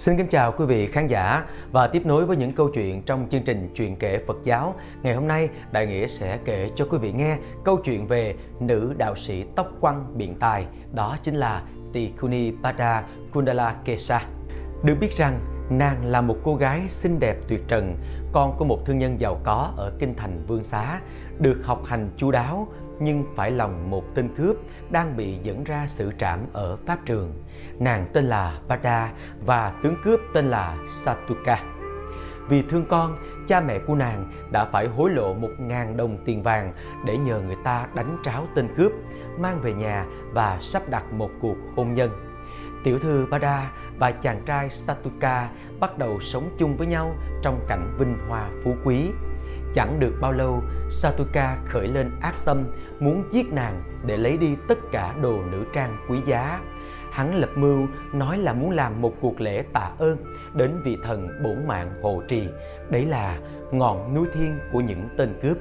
Xin kính chào quý vị khán giả và tiếp nối với những câu chuyện trong chương trình Chuyện kể Phật giáo. Ngày hôm nay, Đại Nghĩa sẽ kể cho quý vị nghe câu chuyện về nữ đạo sĩ tóc quăng biện tài, đó chính là Tikuni Pada Kundala Kesa. Được biết rằng, nàng là một cô gái xinh đẹp tuyệt trần, con của một thương nhân giàu có ở kinh thành Vương Xá, được học hành chu đáo nhưng phải lòng một tên cướp đang bị dẫn ra xử trảm ở pháp trường. Nàng tên là Bada và tướng cướp tên là Satuka. Vì thương con, cha mẹ của nàng đã phải hối lộ một ngàn đồng tiền vàng để nhờ người ta đánh tráo tên cướp, mang về nhà và sắp đặt một cuộc hôn nhân. Tiểu thư Bada và chàng trai Satuka bắt đầu sống chung với nhau trong cảnh vinh hoa phú quý. Chẳng được bao lâu, Satuka khởi lên ác tâm muốn giết nàng để lấy đi tất cả đồ nữ trang quý giá. Hắn lập mưu nói là muốn làm một cuộc lễ tạ ơn đến vị thần bổn mạng hộ trì. Đấy là ngọn núi thiên của những tên cướp.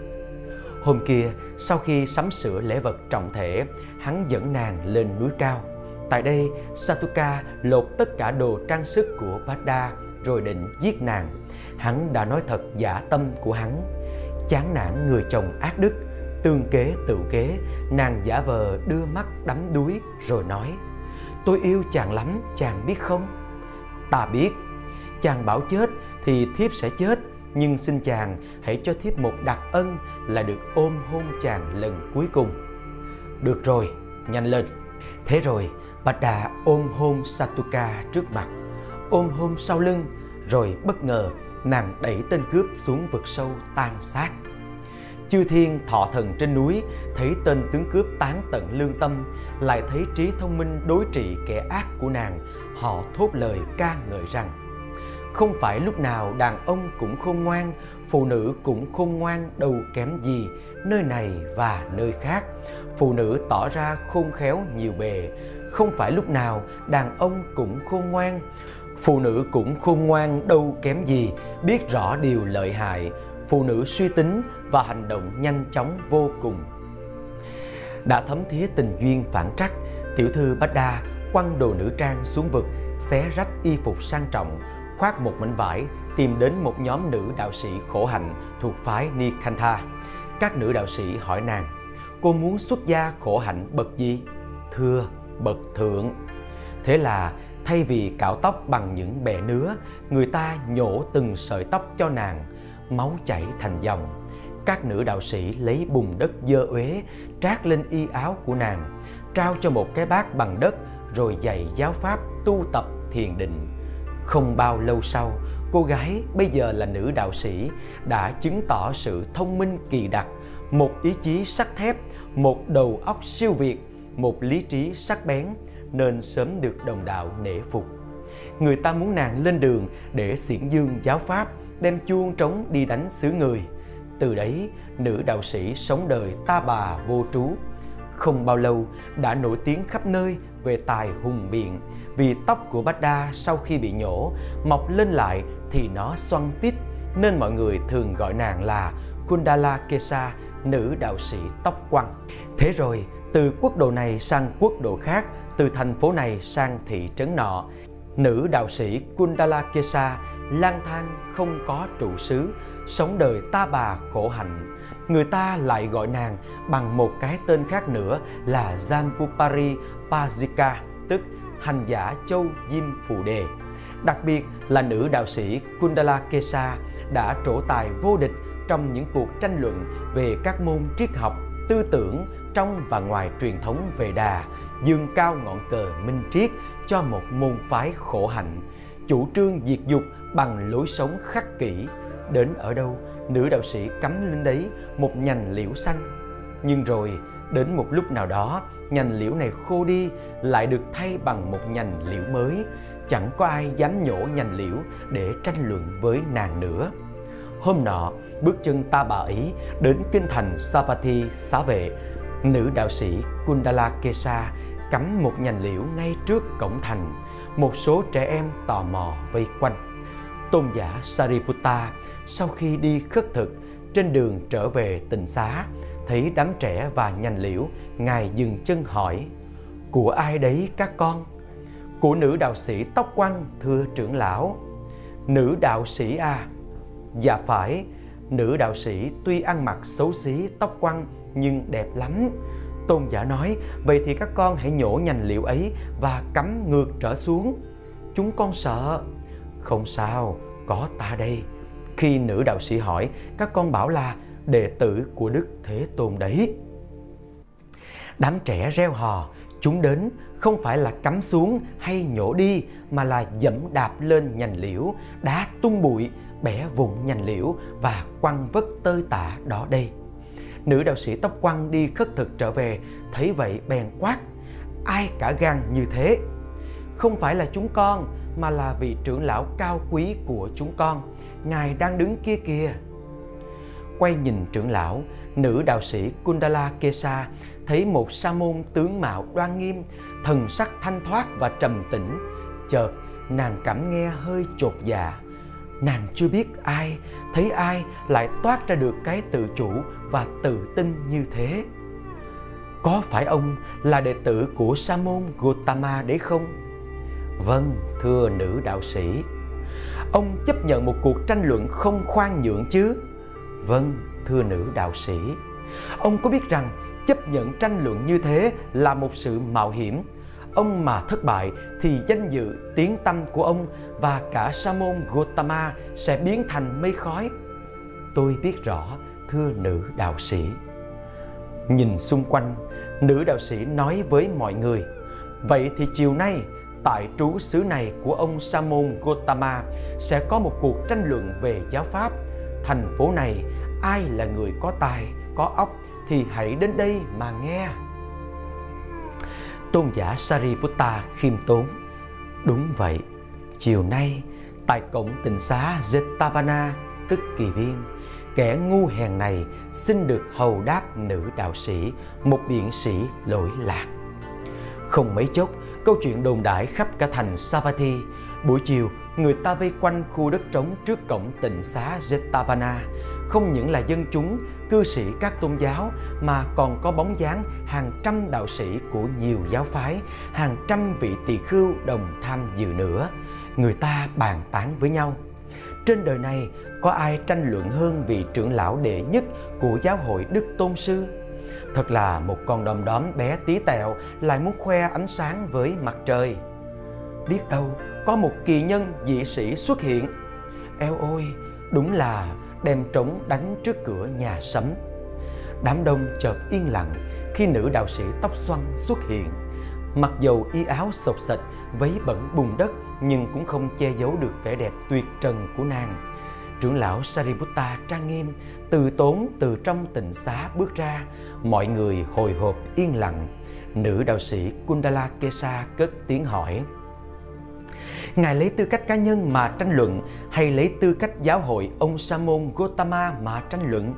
Hôm kia, sau khi sắm sửa lễ vật trọng thể, hắn dẫn nàng lên núi cao. Tại đây, Satuka lột tất cả đồ trang sức của Bada rồi định giết nàng. Hắn đã nói thật giả tâm của hắn. Chán nản người chồng ác đức, tương kế tự kế, nàng giả vờ đưa mắt đắm đuối rồi nói Tôi yêu chàng lắm, chàng biết không? Ta biết, chàng bảo chết thì thiếp sẽ chết nhưng xin chàng hãy cho thiếp một đặc ân là được ôm hôn chàng lần cuối cùng. Được rồi, nhanh lên. Thế rồi, Bạch Đà ôm hôn Satuka trước mặt, ôm hôn sau lưng, rồi bất ngờ nàng đẩy tên cướp xuống vực sâu tan xác. Chư thiên thọ thần trên núi thấy tên tướng cướp tán tận lương tâm, lại thấy trí thông minh đối trị kẻ ác của nàng, họ thốt lời ca ngợi rằng không phải lúc nào đàn ông cũng khôn ngoan, phụ nữ cũng khôn ngoan đâu kém gì, nơi này và nơi khác. Phụ nữ tỏ ra khôn khéo nhiều bề, không phải lúc nào đàn ông cũng khôn ngoan, phụ nữ cũng khôn ngoan đâu kém gì, biết rõ điều lợi hại, phụ nữ suy tính và hành động nhanh chóng vô cùng. Đã thấm thía tình duyên phản trắc, tiểu thư Bách Đa quăng đồ nữ trang xuống vực, xé rách y phục sang trọng, khoác một mảnh vải, tìm đến một nhóm nữ đạo sĩ khổ hạnh thuộc phái Nikantha. Các nữ đạo sĩ hỏi nàng, cô muốn xuất gia khổ hạnh bậc gì? Thưa, bậc thượng. Thế là thay vì cạo tóc bằng những bè nứa, người ta nhổ từng sợi tóc cho nàng, máu chảy thành dòng. Các nữ đạo sĩ lấy bùn đất dơ uế trát lên y áo của nàng, trao cho một cái bát bằng đất rồi dạy giáo pháp tu tập thiền định. Không bao lâu sau, cô gái bây giờ là nữ đạo sĩ đã chứng tỏ sự thông minh kỳ đặc, một ý chí sắt thép, một đầu óc siêu việt, một lý trí sắc bén nên sớm được đồng đạo nể phục. Người ta muốn nàng lên đường để xiển dương giáo pháp, đem chuông trống đi đánh xứ người. Từ đấy, nữ đạo sĩ sống đời ta bà vô trú. Không bao lâu đã nổi tiếng khắp nơi về tài hùng biện, vì tóc của Bách Đa sau khi bị nhổ mọc lên lại thì nó xoăn tít nên mọi người thường gọi nàng là Kundala Kesa, nữ đạo sĩ tóc quăng. Thế rồi, từ quốc độ này sang quốc độ khác, từ thành phố này sang thị trấn nọ, nữ đạo sĩ Kundala Kesa lang thang không có trụ xứ, sống đời ta bà khổ hạnh. Người ta lại gọi nàng bằng một cái tên khác nữa là Janpupari Pazika, tức hành giả châu Diêm Phù Đề. Đặc biệt là nữ đạo sĩ Kundala Kesa đã trổ tài vô địch trong những cuộc tranh luận về các môn triết học, tư tưởng trong và ngoài truyền thống về đà, dương cao ngọn cờ minh triết cho một môn phái khổ hạnh, chủ trương diệt dục bằng lối sống khắc kỷ. Đến ở đâu, nữ đạo sĩ cắm lên đấy một nhành liễu xanh. Nhưng rồi, đến một lúc nào đó, nhành liễu này khô đi, lại được thay bằng một nhành liễu mới. Chẳng có ai dám nhổ nhành liễu để tranh luận với nàng nữa. Hôm nọ, bước chân ta bà ấy đến kinh thành Savatthi xá vệ, nữ đạo sĩ Kundala Kesa cắm một nhành liễu ngay trước cổng thành. Một số trẻ em tò mò vây quanh. Tôn giả Sariputta sau khi đi khất thực trên đường trở về tịnh xá thấy đám trẻ và nhành liễu ngài dừng chân hỏi của ai đấy các con của nữ đạo sĩ tóc quăn thưa trưởng lão. Nữ đạo sĩ à? Dạ phải, nữ đạo sĩ tuy ăn mặc xấu xí tóc quăn nhưng đẹp lắm. Tôn giả nói, vậy thì các con hãy nhổ nhành liệu ấy và cắm ngược trở xuống. Chúng con sợ. Không sao, có ta đây. Khi nữ đạo sĩ hỏi, các con bảo là đệ tử của Đức Thế Tôn đấy. Đám trẻ reo hò, chúng đến không phải là cắm xuống hay nhổ đi mà là dẫm đạp lên nhành liễu, đá tung bụi, bẻ vụn nhành liễu và quăng vất tơi tả đó đây. Nữ đạo sĩ tóc quăng đi khất thực trở về, thấy vậy bèn quát, ai cả gan như thế? Không phải là chúng con, mà là vị trưởng lão cao quý của chúng con. Ngài đang đứng kia kìa. Quay nhìn trưởng lão, nữ đạo sĩ Kundala Kesa thấy một sa môn tướng mạo đoan nghiêm, thần sắc thanh thoát và trầm tĩnh. Chợt, nàng cảm nghe hơi chột dạ. Nàng chưa biết ai, thấy ai lại toát ra được cái tự chủ và tự tin như thế. Có phải ông là đệ tử của Sa môn Gotama đấy không? Vâng, thưa nữ đạo sĩ. Ông chấp nhận một cuộc tranh luận không khoan nhượng chứ? Vâng, thưa nữ đạo sĩ. Ông có biết rằng chấp nhận tranh luận như thế là một sự mạo hiểm. Ông mà thất bại thì danh dự, tiếng tâm của ông và cả sa môn Gotama sẽ biến thành mây khói. Tôi biết rõ, thưa nữ đạo sĩ. Nhìn xung quanh, nữ đạo sĩ nói với mọi người, vậy thì chiều nay tại trú xứ này của ông Sa môn Gautama sẽ có một cuộc tranh luận về giáo pháp. Thành phố này ai là người có tài, có óc thì hãy đến đây mà nghe. Tôn giả Sariputta khiêm tốn. Đúng vậy, chiều nay tại cổng tỉnh xá Jetavana tức kỳ viên, kẻ ngu hèn này xin được hầu đáp nữ đạo sĩ, một biện sĩ lỗi lạc. Không mấy chốc, câu chuyện đồn đại khắp cả thành Savatthi. Buổi chiều, người ta vây quanh khu đất trống trước cổng tịnh xá Jetavana không những là dân chúng, cư sĩ các tôn giáo mà còn có bóng dáng hàng trăm đạo sĩ của nhiều giáo phái, hàng trăm vị tỳ khưu đồng tham dự nữa. Người ta bàn tán với nhau. Trên đời này có ai tranh luận hơn vị trưởng lão đệ nhất của giáo hội Đức Tôn Sư? Thật là một con đom đóm bé tí tẹo lại muốn khoe ánh sáng với mặt trời. Biết đâu có một kỳ nhân dị sĩ xuất hiện. Eo ôi, đúng là đem trống đánh trước cửa nhà sấm. Đám đông chợt yên lặng khi nữ đạo sĩ tóc xoăn xuất hiện. Mặc dầu y áo sộc sạch, váy bẩn bùn đất nhưng cũng không che giấu được vẻ đẹp tuyệt trần của nàng. Trưởng lão Sariputta trang nghiêm, từ tốn từ trong tịnh xá bước ra, mọi người hồi hộp yên lặng. Nữ đạo sĩ Kundala Kesa cất tiếng hỏi: Ngài lấy tư cách cá nhân mà tranh luận hay lấy tư cách giáo hội ông Sa môn Gautama mà tranh luận?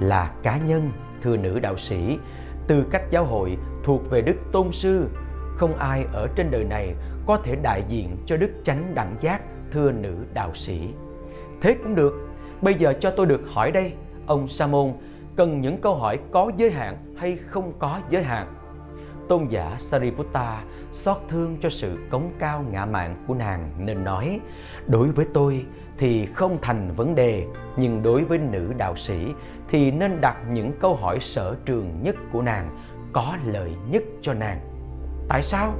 Là cá nhân, thưa nữ đạo sĩ, tư cách giáo hội thuộc về Đức Tôn Sư. Không ai ở trên đời này có thể đại diện cho Đức Chánh Đẳng Giác, thưa nữ đạo sĩ. Thế cũng được, bây giờ cho tôi được hỏi đây, ông Sa môn cần những câu hỏi có giới hạn hay không có giới hạn? tôn giả Sariputta xót thương cho sự cống cao ngã mạn của nàng nên nói đối với tôi thì không thành vấn đề nhưng đối với nữ đạo sĩ thì nên đặt những câu hỏi sở trường nhất của nàng có lợi nhất cho nàng. Tại sao?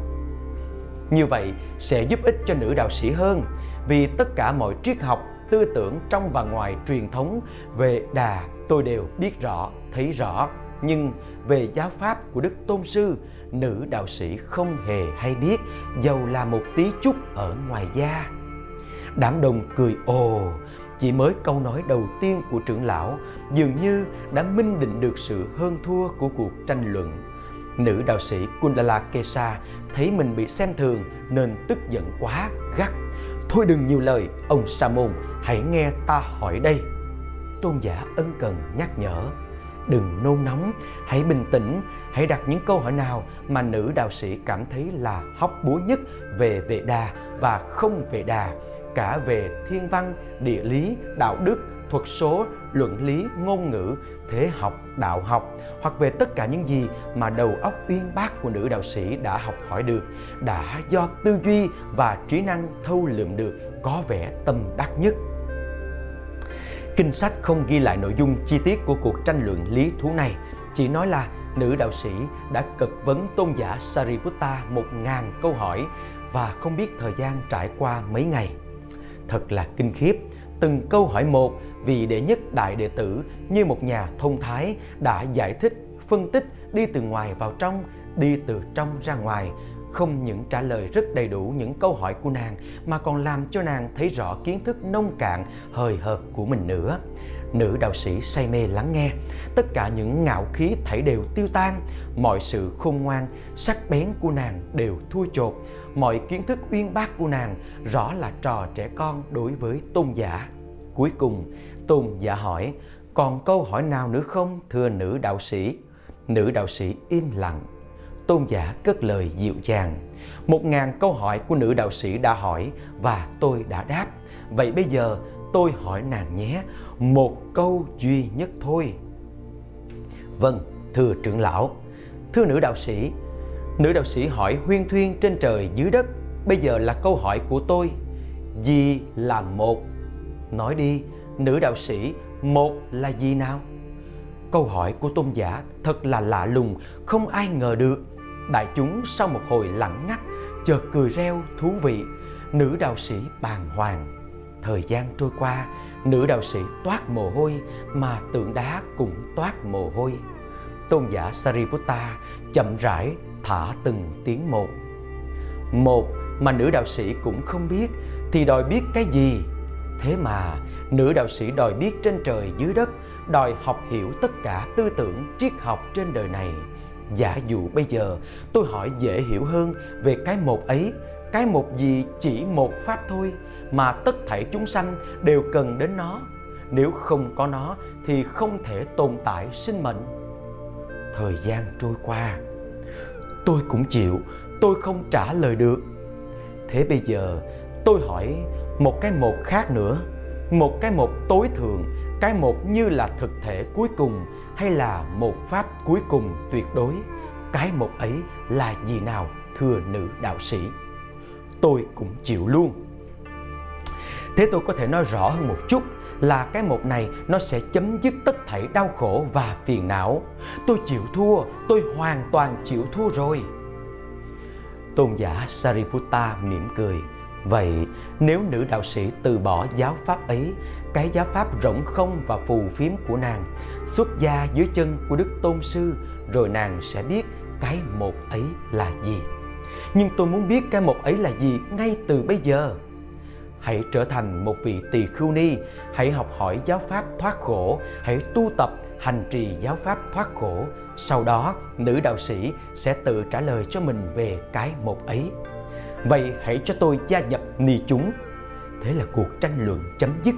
Như vậy sẽ giúp ích cho nữ đạo sĩ hơn vì tất cả mọi triết học tư tưởng trong và ngoài truyền thống. Về đà, tôi đều biết rõ, thấy rõ. Nhưng về giáo pháp của đức tôn sư, nữ đạo sĩ không hề hay biết dầu là một tí chút ở ngoài da. Đám đông cười ồ, chỉ mới câu nói đầu tiên của trưởng lão, dường như đã minh định được sự hơn thua của cuộc tranh luận. Nữ đạo sĩ kundala kesa thấy mình bị xem thường nên tức giận quá, gắt thôi đừng nhiều lời, ông sa môn hãy nghe ta hỏi đây. Tôn giả ân cần nhắc nhở, đừng nôn nóng, hãy bình tĩnh, hãy đặt những câu hỏi nào mà nữ đạo sĩ cảm thấy là hóc búa nhất về vệ đà và không về đà, cả về thiên văn, địa lý, đạo đức thuật số, luận lý, ngôn ngữ, thế học, đạo học hoặc về tất cả những gì mà đầu óc uyên bác của nữ đạo sĩ đã học hỏi được, đã do tư duy và trí năng thâu lượm được có vẻ tâm đắc nhất. Kinh sách không ghi lại nội dung chi tiết của cuộc tranh luận lý thú này, chỉ nói là nữ đạo sĩ đã cực vấn tôn giả Sariputta một ngàn câu hỏi và không biết thời gian trải qua mấy ngày. Thật là kinh khiếp, từng câu hỏi một vì đệ nhất đại đệ tử như một nhà thông thái đã giải thích, phân tích đi từ ngoài vào trong, đi từ trong ra ngoài, không những trả lời rất đầy đủ những câu hỏi của nàng mà còn làm cho nàng thấy rõ kiến thức nông cạn, hời hợt của mình nữa. Nữ đạo sĩ say mê lắng nghe, tất cả những ngạo khí thảy đều tiêu tan, mọi sự khôn ngoan, sắc bén của nàng đều thua chột, mọi kiến thức uyên bác của nàng rõ là trò trẻ con đối với tôn giả. Cuối cùng, tôn giả hỏi, còn câu hỏi nào nữa không thưa nữ đạo sĩ? Nữ đạo sĩ im lặng. Tôn giả cất lời dịu dàng. Một ngàn câu hỏi của nữ đạo sĩ đã hỏi và tôi đã đáp. Vậy bây giờ tôi hỏi nàng nhé, một câu duy nhất thôi. Vâng, thưa trưởng lão. Thưa nữ đạo sĩ, nữ đạo sĩ hỏi huyên thuyên trên trời dưới đất. Bây giờ là câu hỏi của tôi. Gì là một? Nói đi, nữ đạo sĩ, một là gì nào? Câu hỏi của tôn giả thật là lạ lùng, không ai ngờ được. Đại chúng sau một hồi lặng ngắt, chợt cười reo thú vị. Nữ đạo sĩ bàng hoàng. Thời gian trôi qua, nữ đạo sĩ toát mồ hôi mà tượng đá cũng toát mồ hôi. Tôn giả Sariputta chậm rãi thả từng tiếng một. Một mà nữ đạo sĩ cũng không biết thì đòi biết cái gì? Thế mà nữ đạo sĩ đòi biết trên trời dưới đất, đòi học hiểu tất cả tư tưởng triết học trên đời này. Giả dụ bây giờ tôi hỏi dễ hiểu hơn về cái một ấy, cái một gì chỉ một pháp thôi mà tất thảy chúng sanh đều cần đến nó. Nếu không có nó thì không thể tồn tại sinh mệnh. Thời gian trôi qua, tôi cũng chịu, tôi không trả lời được. Thế bây giờ tôi hỏi một cái một khác nữa, một cái một tối thượng, cái một như là thực thể cuối cùng hay là một pháp cuối cùng tuyệt đối. Cái một ấy là gì nào thưa nữ đạo sĩ? Tôi cũng chịu luôn. Thế tôi có thể nói rõ hơn một chút là cái một này nó sẽ chấm dứt tất thảy đau khổ và phiền não. Tôi chịu thua, tôi hoàn toàn chịu thua rồi. Tôn giả Sariputta mỉm cười. Vậy nếu nữ đạo sĩ từ bỏ giáo pháp ấy, cái giáo pháp rỗng không và phù phiếm của nàng, xuất gia dưới chân của Đức Tôn Sư, rồi nàng sẽ biết cái một ấy là gì. Nhưng tôi muốn biết cái một ấy là gì ngay từ bây giờ hãy trở thành một vị tỳ khưu ni, hãy học hỏi giáo pháp thoát khổ, hãy tu tập hành trì giáo pháp thoát khổ. Sau đó, nữ đạo sĩ sẽ tự trả lời cho mình về cái một ấy. Vậy hãy cho tôi gia nhập ni chúng. Thế là cuộc tranh luận chấm dứt.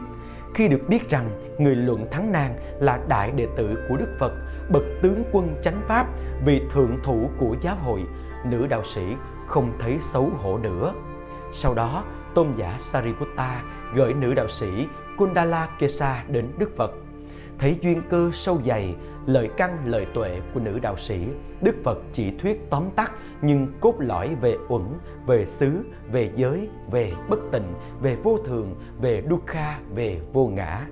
Khi được biết rằng người luận thắng nàng là đại đệ tử của Đức Phật, bậc tướng quân chánh pháp vì thượng thủ của giáo hội, nữ đạo sĩ không thấy xấu hổ nữa. Sau đó, tôn giả Sariputta gửi nữ đạo sĩ Kundala Kesa đến Đức Phật. Thấy duyên cơ sâu dày, lời căn lời tuệ của nữ đạo sĩ, Đức Phật chỉ thuyết tóm tắt nhưng cốt lõi về uẩn, về xứ, về giới, về bất tịnh, về vô thường, về dukkha, về vô ngã.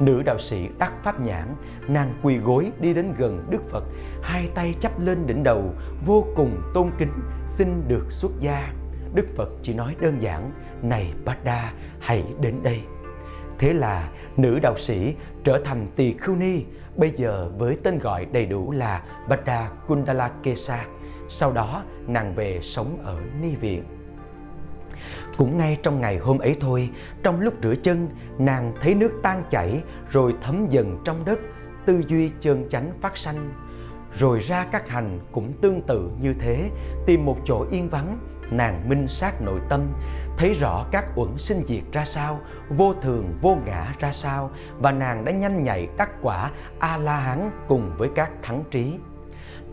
Nữ đạo sĩ đắc pháp nhãn, nàng quỳ gối đi đến gần Đức Phật, hai tay chắp lên đỉnh đầu, vô cùng tôn kính, xin được xuất gia. Đức Phật chỉ nói đơn giản, này Bada, hãy đến đây. Thế là nữ đạo sĩ trở thành tỳ khưu ni, bây giờ với tên gọi đầy đủ là Bada Kundalakesa. Sau đó nàng về sống ở ni viện. Cũng ngay trong ngày hôm ấy thôi, trong lúc rửa chân, nàng thấy nước tan chảy rồi thấm dần trong đất, tư duy chơn chánh phát sanh. Rồi ra các hành cũng tương tự như thế, tìm một chỗ yên vắng, nàng minh sát nội tâm, thấy rõ các uẩn sinh diệt ra sao, vô thường vô ngã ra sao và nàng đã nhanh nhạy đắc quả A-la-hán cùng với các thắng trí.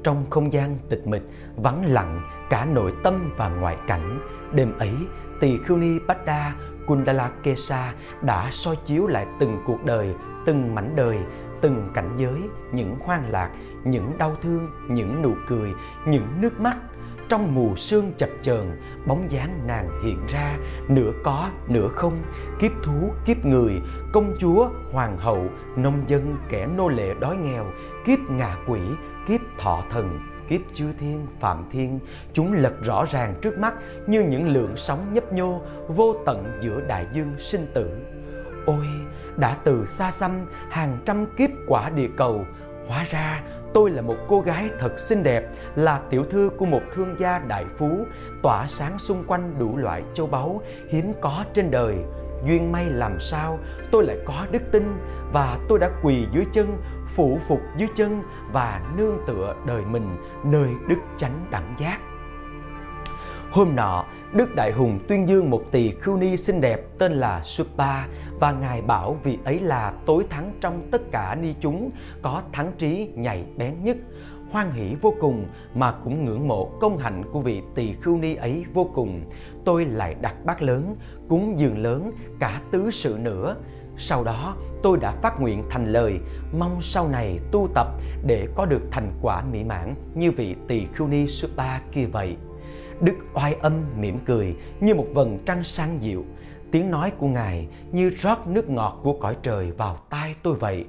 Trong không gian tịch mịch, vắng lặng cả nội tâm và ngoại cảnh, đêm ấy tỳ khưu ni bát đa Kundala Kesa đã soi chiếu lại từng cuộc đời, từng mảnh đời, từng cảnh giới, những hoang lạc, những đau thương, những nụ cười, những nước mắt. Trong mù sương chập chờn, bóng dáng nàng hiện ra, nửa có, nửa không, kiếp thú, kiếp người, công chúa, hoàng hậu, nông dân, kẻ nô lệ đói nghèo, kiếp ngạ quỷ, kiếp thọ thần, kiếp chư thiên, phạm thiên, chúng lật rõ ràng trước mắt như những lượng sóng nhấp nhô vô tận giữa đại dương sinh tử. Ôi, đã từ xa xăm hàng trăm kiếp quả địa cầu, hóa ra tôi là một cô gái thật xinh đẹp, là tiểu thư của một thương gia đại phú, tỏa sáng xung quanh đủ loại châu báu hiếm có trên đời. Duyên may làm sao tôi lại có đức tin và tôi đã quỳ dưới chân phụ phục dưới chân và nương tựa đời mình nơi đức chánh đẳng giác. Hôm nọ, Đức Đại Hùng tuyên dương một tỳ khưu ni xinh đẹp tên là Supa và Ngài bảo vị ấy là tối thắng trong tất cả ni chúng, có thắng trí nhạy bén nhất. Hoan hỷ vô cùng mà cũng ngưỡng mộ công hạnh của vị tỳ khưu ni ấy vô cùng. Tôi lại đặt bát lớn, cúng dường lớn, cả tứ sự nữa. Sau đó tôi đã phát nguyện thành lời mong sau này tu tập để có được thành quả mỹ mãn như vị tỳ khưu ni Supa kia vậy. Đức oai âm mỉm cười như một vầng trăng sáng dịu. Tiếng nói của Ngài như rót nước ngọt của cõi trời vào tai tôi vậy.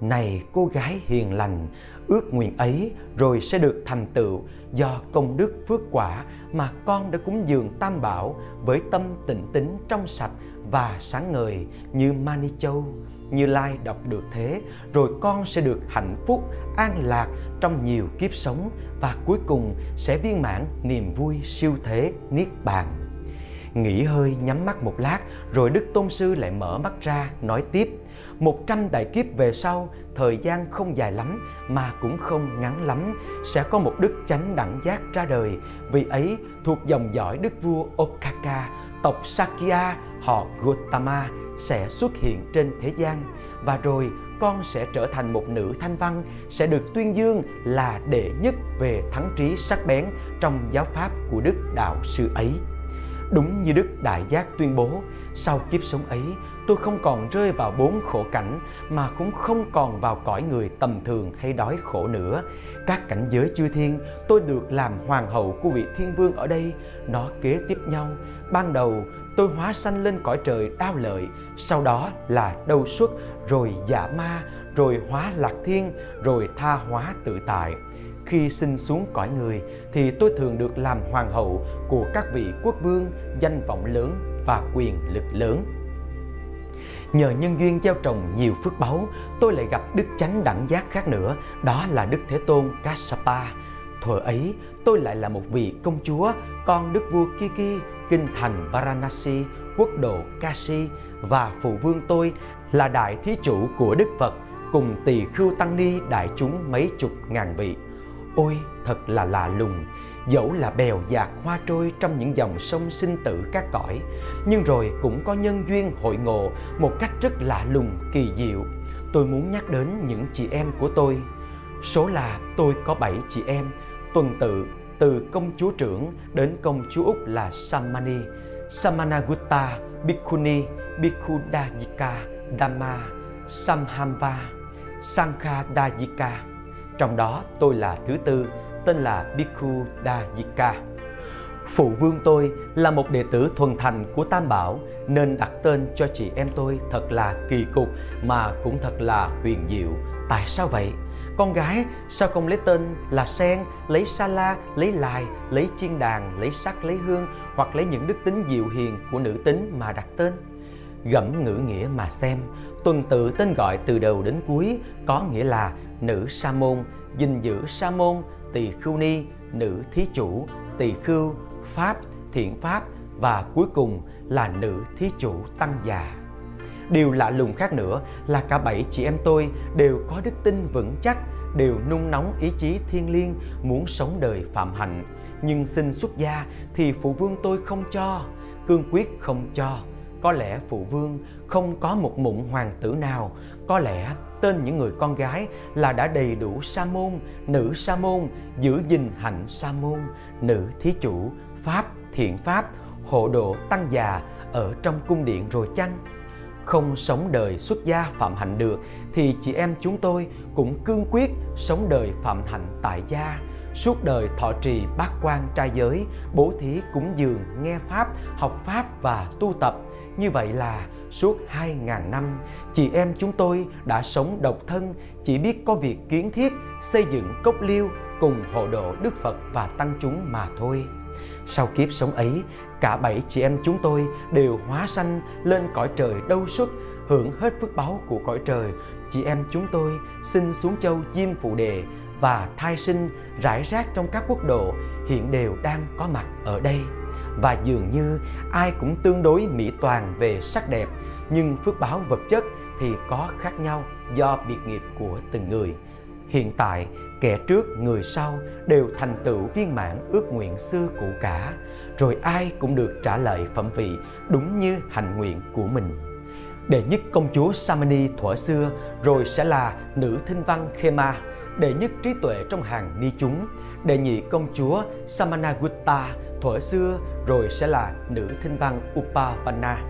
Này cô gái hiền lành, ước nguyện ấy rồi sẽ được thành tựu do công đức phước quả mà con đã cúng dường tam bảo với tâm tịnh tín trong sạch và sáng ngời như Mani Châu. Như Lai đọc được thế, rồi con sẽ được hạnh phúc, an lạc trong nhiều kiếp sống và cuối cùng sẽ viên mãn niềm vui siêu thế Niết Bàn. Nghỉ hơi nhắm mắt một lát rồi Đức Tôn Sư lại mở mắt ra nói tiếp một trăm đại kiếp về sau, thời gian không dài lắm mà cũng không ngắn lắm, sẽ có một đức chánh đẳng giác ra đời. Vì ấy thuộc dòng dõi đức vua Okaka, tộc Sakya, họ Gautama sẽ xuất hiện trên thế gian. Và rồi con sẽ trở thành một nữ thanh văn, sẽ được tuyên dương là đệ nhất về thắng trí sắc bén trong giáo pháp của Đức Đạo Sư ấy. Đúng như Đức Đại Giác tuyên bố, sau kiếp sống ấy, tôi không còn rơi vào bốn khổ cảnh mà cũng không còn vào cõi người tầm thường hay đói khổ nữa. Các cảnh giới chư thiên, tôi được làm hoàng hậu của vị thiên vương ở đây, nó kế tiếp nhau. Ban đầu, tôi hóa sanh lên cõi trời đao lợi, sau đó là đâu xuất, rồi dạ ma, rồi hóa lạc thiên, rồi tha hóa tự tại. Khi sinh xuống cõi người thì tôi thường được làm hoàng hậu của các vị quốc vương danh vọng lớn và quyền lực lớn. Nhờ nhân duyên gieo trồng nhiều phước báu tôi lại gặp đức chánh đẳng giác khác nữa đó là đức thế tôn kassapa. Thuở ấy tôi lại là một vị công chúa con đức vua kiki kinh thành varanasi, quốc độ kashi và phụ vương tôi là đại thí chủ của đức phật cùng tỳ khưu tăng ni đại chúng mấy chục ngàn vị. Ôi, thật là lạ lùng. Dẫu là bèo dạt hoa trôi trong những dòng sông sinh tử các cõi, nhưng rồi cũng có nhân duyên hội ngộ một cách rất lạ lùng, kỳ diệu. Tôi muốn nhắc đến những chị em của tôi. Số là tôi có bảy chị em, tuần tự từ công chúa trưởng đến công chúa úc là samani samanagutta bhikkhuni bhikkhudayika dhamma, samhamva sankhadayika trong đó tôi là thứ tư, tên là Bhikkhu Phụ vương tôi là một đệ tử thuần thành của Tam Bảo, nên đặt tên cho chị em tôi thật là kỳ cục mà cũng thật là huyền diệu. Tại sao vậy? Con gái sao không lấy tên là sen, lấy sa la, lấy lài, lấy chiên đàn, lấy sắc, lấy hương hoặc lấy những đức tính diệu hiền của nữ tính mà đặt tên? Gẫm ngữ nghĩa mà xem, tuần tự tên gọi từ đầu đến cuối có nghĩa là nữ sa môn, gìn giữ sa môn, tỳ khưu ni, nữ thí chủ, tỳ khưu, pháp, thiện pháp và cuối cùng là nữ thí chủ tăng già. Điều lạ lùng khác nữa là cả bảy chị em tôi đều có đức tin vững chắc, đều nung nóng ý chí thiên liêng muốn sống đời phạm hạnh. Nhưng xin xuất gia thì phụ vương tôi không cho, cương quyết không cho. Có lẽ phụ vương không có một mụn hoàng tử nào, có lẽ tên những người con gái là đã đầy đủ sa môn, nữ sa môn, giữ gìn hạnh sa môn, nữ thí chủ, pháp, thiện pháp, hộ độ tăng già ở trong cung điện rồi chăng? Không sống đời xuất gia phạm hạnh được thì chị em chúng tôi cũng cương quyết sống đời phạm hạnh tại gia, suốt đời thọ trì bát quan trai giới, bố thí cúng dường, nghe pháp, học pháp và tu tập. Như vậy là suốt 2.000 năm, chị em chúng tôi đã sống độc thân, chỉ biết có việc kiến thiết, xây dựng cốc liêu cùng hộ độ Đức Phật và tăng chúng mà thôi. Sau kiếp sống ấy, cả bảy chị em chúng tôi đều hóa sanh lên cõi trời đâu xuất, hưởng hết phước báu của cõi trời. Chị em chúng tôi sinh xuống châu Diêm Phụ Đề và thai sinh rải rác trong các quốc độ hiện đều đang có mặt ở đây. Và dường như ai cũng tương đối mỹ toàn về sắc đẹp, nhưng phước báo vật chất thì có khác nhau do biệt nghiệp của từng người. Hiện tại, kẻ trước người sau đều thành tựu viên mãn ước nguyện xưa cũ cả, rồi ai cũng được trả lời phẩm vị đúng như hạnh nguyện của mình. Đệ nhất công chúa Samani thuở xưa rồi sẽ là nữ thinh văn Khema, đệ nhất trí tuệ trong hàng ni chúng, đệ nhị công chúa Samanagutta thuở xưa rồi sẽ là nữ thinh văn Upavanna,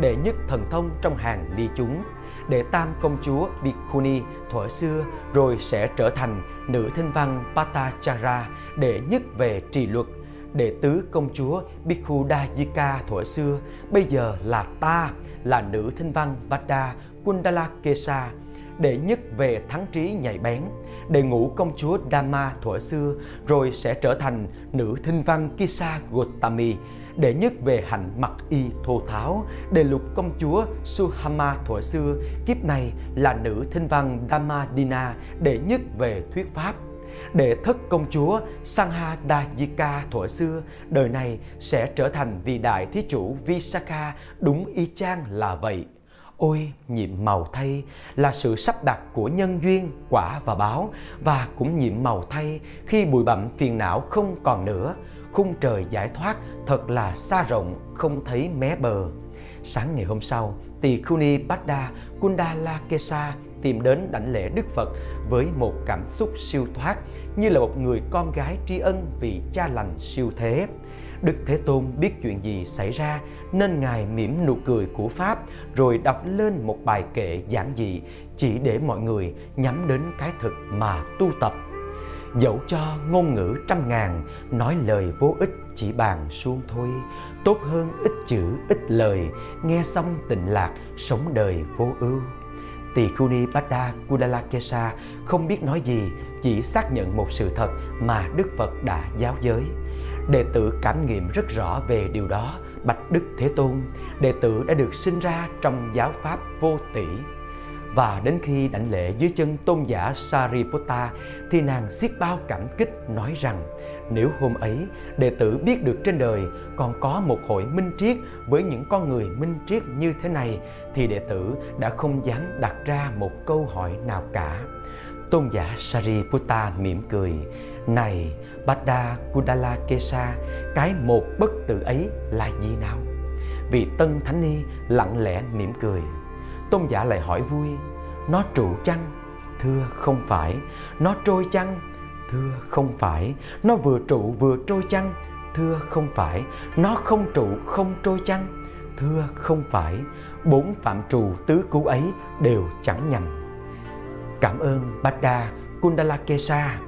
đệ nhất thần thông trong hàng ni chúng, để tam công chúa Bikuni thuở xưa rồi sẽ trở thành nữ thinh văn Patachara để nhất về trì luật. Đệ tứ công chúa Bikudajika thuở xưa bây giờ là ta, là nữ thinh văn Bada Kundalakesa, đệ nhất về thắng trí nhạy bén. Đệ ngũ công chúa Dhamma thuở xưa rồi sẽ trở thành nữ thinh văn Kisa Gotami đệ nhất về hạnh mặc y thô tháo, đệ lục công chúa Suhama thuở xưa, kiếp này là nữ thinh văn damadina đệ nhất về thuyết pháp. Đệ thất công chúa sangha dajika thuở xưa, đời này sẽ trở thành vị đại thí chủ Visakha, đúng y chang là vậy. Ôi nhiệm màu thay là sự sắp đặt của nhân duyên, quả và báo và cũng nhiệm màu thay khi bụi bặm phiền não không còn nữa khung trời giải thoát thật là xa rộng không thấy mé bờ. Sáng ngày hôm sau, tỳ Khuni Bada Kundalakesa tìm đến đảnh lễ Đức Phật với một cảm xúc siêu thoát như là một người con gái tri ân vì cha lành siêu thế. Đức Thế Tôn biết chuyện gì xảy ra nên Ngài mỉm nụ cười của Pháp rồi đọc lên một bài kệ giản dị chỉ để mọi người nhắm đến cái thực mà tu tập Dẫu cho ngôn ngữ trăm ngàn, Nói lời vô ích chỉ bàn suông thôi. Tốt hơn ít chữ, ít lời, Nghe xong tịnh lạc, sống đời vô ưu. Tỳ Khuni Bada Kudalakesa không biết nói gì, Chỉ xác nhận một sự thật mà Đức Phật đã giáo giới. Đệ tử cảm nghiệm rất rõ về điều đó, Bạch Đức Thế Tôn. Đệ tử đã được sinh ra trong giáo pháp vô tỷ và đến khi đảnh lễ dưới chân tôn giả Sariputta thì nàng xiết bao cảm kích nói rằng nếu hôm ấy đệ tử biết được trên đời còn có một hội minh triết với những con người minh triết như thế này thì đệ tử đã không dám đặt ra một câu hỏi nào cả. Tôn giả Sariputta mỉm cười, này Bada Kudala Kesa, cái một bất tử ấy là gì nào? Vị tân thánh ni lặng lẽ mỉm cười. Tôn giả lại hỏi vui, nó trụ chăng? Thưa không phải. Nó trôi chăng? Thưa không phải. Nó vừa trụ vừa trôi chăng? Thưa không phải. Nó không trụ không trôi chăng? Thưa không phải. Bốn phạm trù tứ cứu ấy đều chẳng nhầm. Cảm ơn Bada Kundalakesa.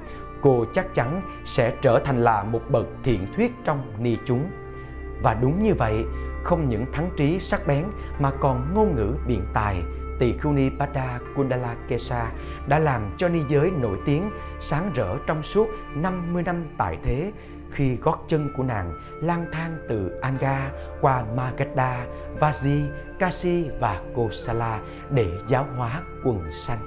Cô chắc chắn sẽ trở thành là một bậc thiện thuyết trong ni chúng. Và đúng như vậy, không những thắng trí sắc bén mà còn ngôn ngữ biện tài, tỳ khưu ni Pada Kundala Kesa đã làm cho ni giới nổi tiếng sáng rỡ trong suốt 50 năm tại thế khi gót chân của nàng lang thang từ Anga qua Magadha, Vaji, kasi và Kosala để giáo hóa quần sanh.